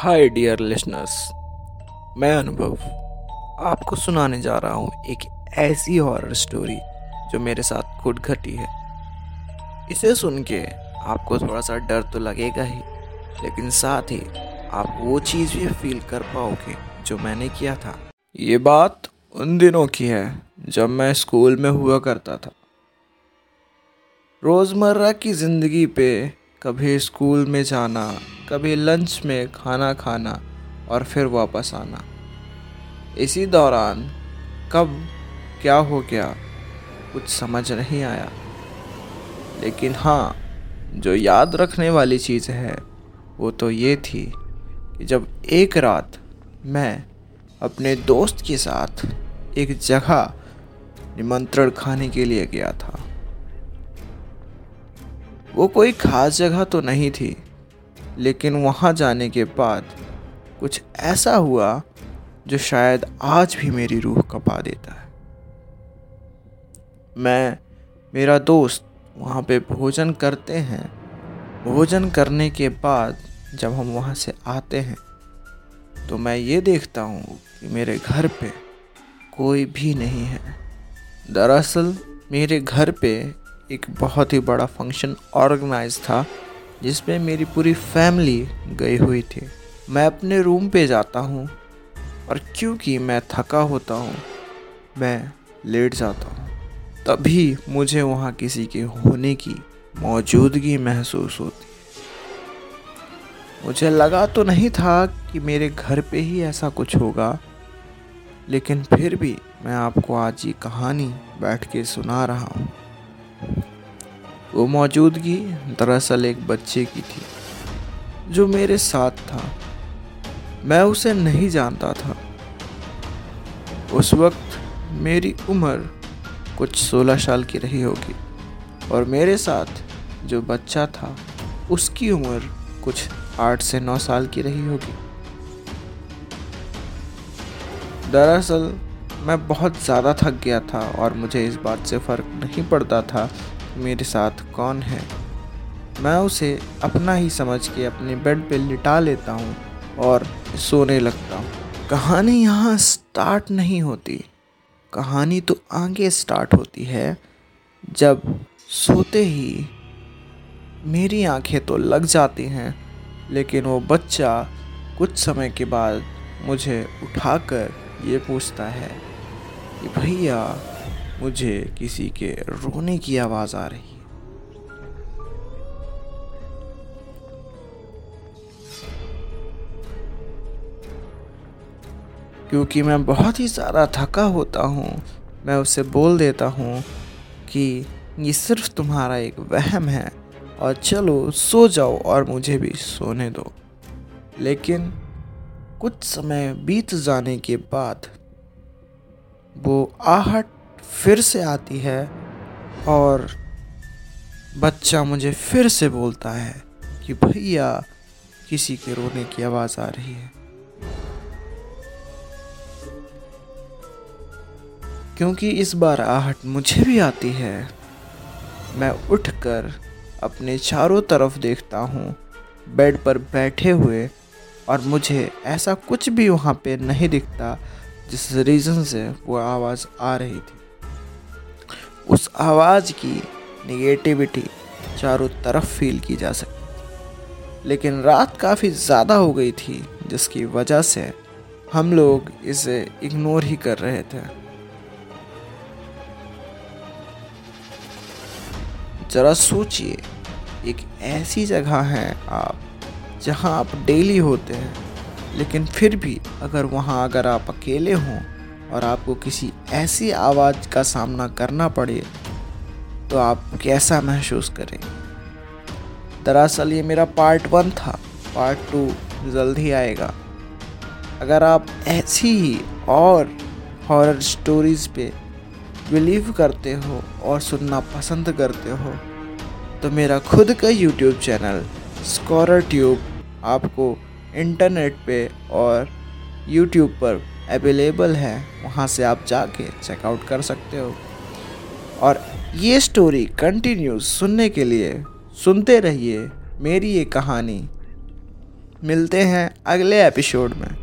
Hi dear listeners मैं अनुभव आपको सुनाने जा रहा हूँ एक ऐसी हॉरर स्टोरी जो मेरे साथ खुद घटी है। इसे सुन के आपको थोड़ा सा डर तो लगेगा ही, लेकिन साथ ही आप वो चीज़ भी फील कर पाओगे जो मैंने किया था। ये बात उन दिनों की है जब मैं स्कूल में हुआ करता था। रोज़मर्रा की ज़िंदगी पे कभी स्कूल में जाना, कभी लंच में खाना खाना और फिर वापस आना। इसी दौरान कब, क्या हो गया, कुछ समझ नहीं आया। लेकिन हाँ जो याद रखने वाली चीज़ है, वो तो ये थी कि जब एक रात मैं अपने दोस्त के साथ एक जगह निमंत्रण खाने के लिए गया था वो कोई ख़ास जगह तो नहीं थी, लेकिन वहाँ जाने के बाद कुछ ऐसा हुआ जो शायद आज भी मेरी रूह कपा देता है। मैं, मेरा दोस्त वहाँ पे भोजन करते हैं। भोजन करने के बाद जब हम वहाँ से आते हैं तो मैं ये देखता हूँ कि मेरे घर पे कोई भी नहीं है। दरअसल मेरे घर पे एक बहुत ही बड़ा फ़ंक्शन ऑर्गेनाइज था, जिसमें मेरी पूरी फैमिली गई हुई थी। मैं अपने रूम पे जाता हूँ और क्योंकि मैं थका होता हूँ, मैं लेट जाता हूँ। तभी मुझे वहाँ किसी के होने की मौजूदगी महसूस होती। मुझे लगा तो नहीं था कि मेरे घर पे ही ऐसा कुछ होगा, लेकिन फिर भी मैं आपको आज ये कहानी बैठ के सुना रहा हूँ। वो मौजूदगी दरअसल एक बच्चे की थी, जो मेरे साथ था। मैं उसे नहीं जानता था। उस वक्त मेरी उम्र कुछ सोलह साल की रही होगी और मेरे साथ जो बच्चा था, उसकी उम्र कुछ आठ से नौ साल की रही होगी। दरअसल मैं बहुत ज़्यादा थक गया था और मुझे इस बात से फ़र्क नहीं पड़ता था मेरे साथ कौन है? मैं उसे अपना ही समझ के अपने बेड पे लिटा लेता हूँ और सोने लगता हूँ। कहानी यहाँ स्टार्ट नहीं होती। कहानी तो आगे स्टार्ट होती है। जब सोते ही मेरी आँखें तो लग जाती हैं, लेकिन वो बच्चा कुछ समय के बाद मुझे उठाकर ये पूछता है कि, भैया मुझे किसी के रोने की आवाज़ आ रही है। क्योंकि मैं बहुत ही ज़्यादा थका होता हूँ, मैं उसे बोल देता हूँ कि ये सिर्फ़ तुम्हारा एक वहम है और चलो सो जाओ और मुझे भी सोने दो। लेकिन कुछ समय बीत जाने के बाद वो आहट फिर से आती है और बच्चा मुझे फिर से बोलता है कि भैया, किसी के रोने की आवाज़ आ रही है। क्योंकि इस बार आहट मुझे भी आती है, मैं उठकर अपने चारों तरफ़ देखता हूँ, बेड पर बैठे हुए, और मुझे ऐसा कुछ भी वहाँ पे नहीं दिखता, जिस रीज़न से वो आवाज़ आ रही थी। उस आवाज़ की निगेटिविटी चारों तरफ़ फील की जा सकती लेकिन रात काफ़ी ज़्यादा हो गई थी, जिसकी वजह से हम लोग इसे इग्नोर ही कर रहे थे। ज़रा सोचिए, एक ऐसी जगह है आप, जहाँ आप डेली होते हैं, लेकिन फिर भी अगर वहाँ अगर आप अकेले हों और आपको किसी ऐसी आवाज़ का सामना करना पड़े तो आप कैसा महसूस करें दरअसल ये मेरा पार्ट वन था। पार्ट टू जल्द ही आएगा। अगर आप ऐसी ही और हॉरर स्टोरीज़ पे बिलीव करते हो और सुनना पसंद करते हो तो मेरा खुद का यूट्यूब चैनल स्कॉरर ट्यूब आपको इंटरनेट पे और यूट्यूब पर अवेलेबल है, वहाँ से आप जाके चेकआउट कर सकते हो। और ये स्टोरी कंटिन्यू सुनने के लिए सुनते रहिए मेरी ये कहानी। मिलते हैं अगले एपिसोड में।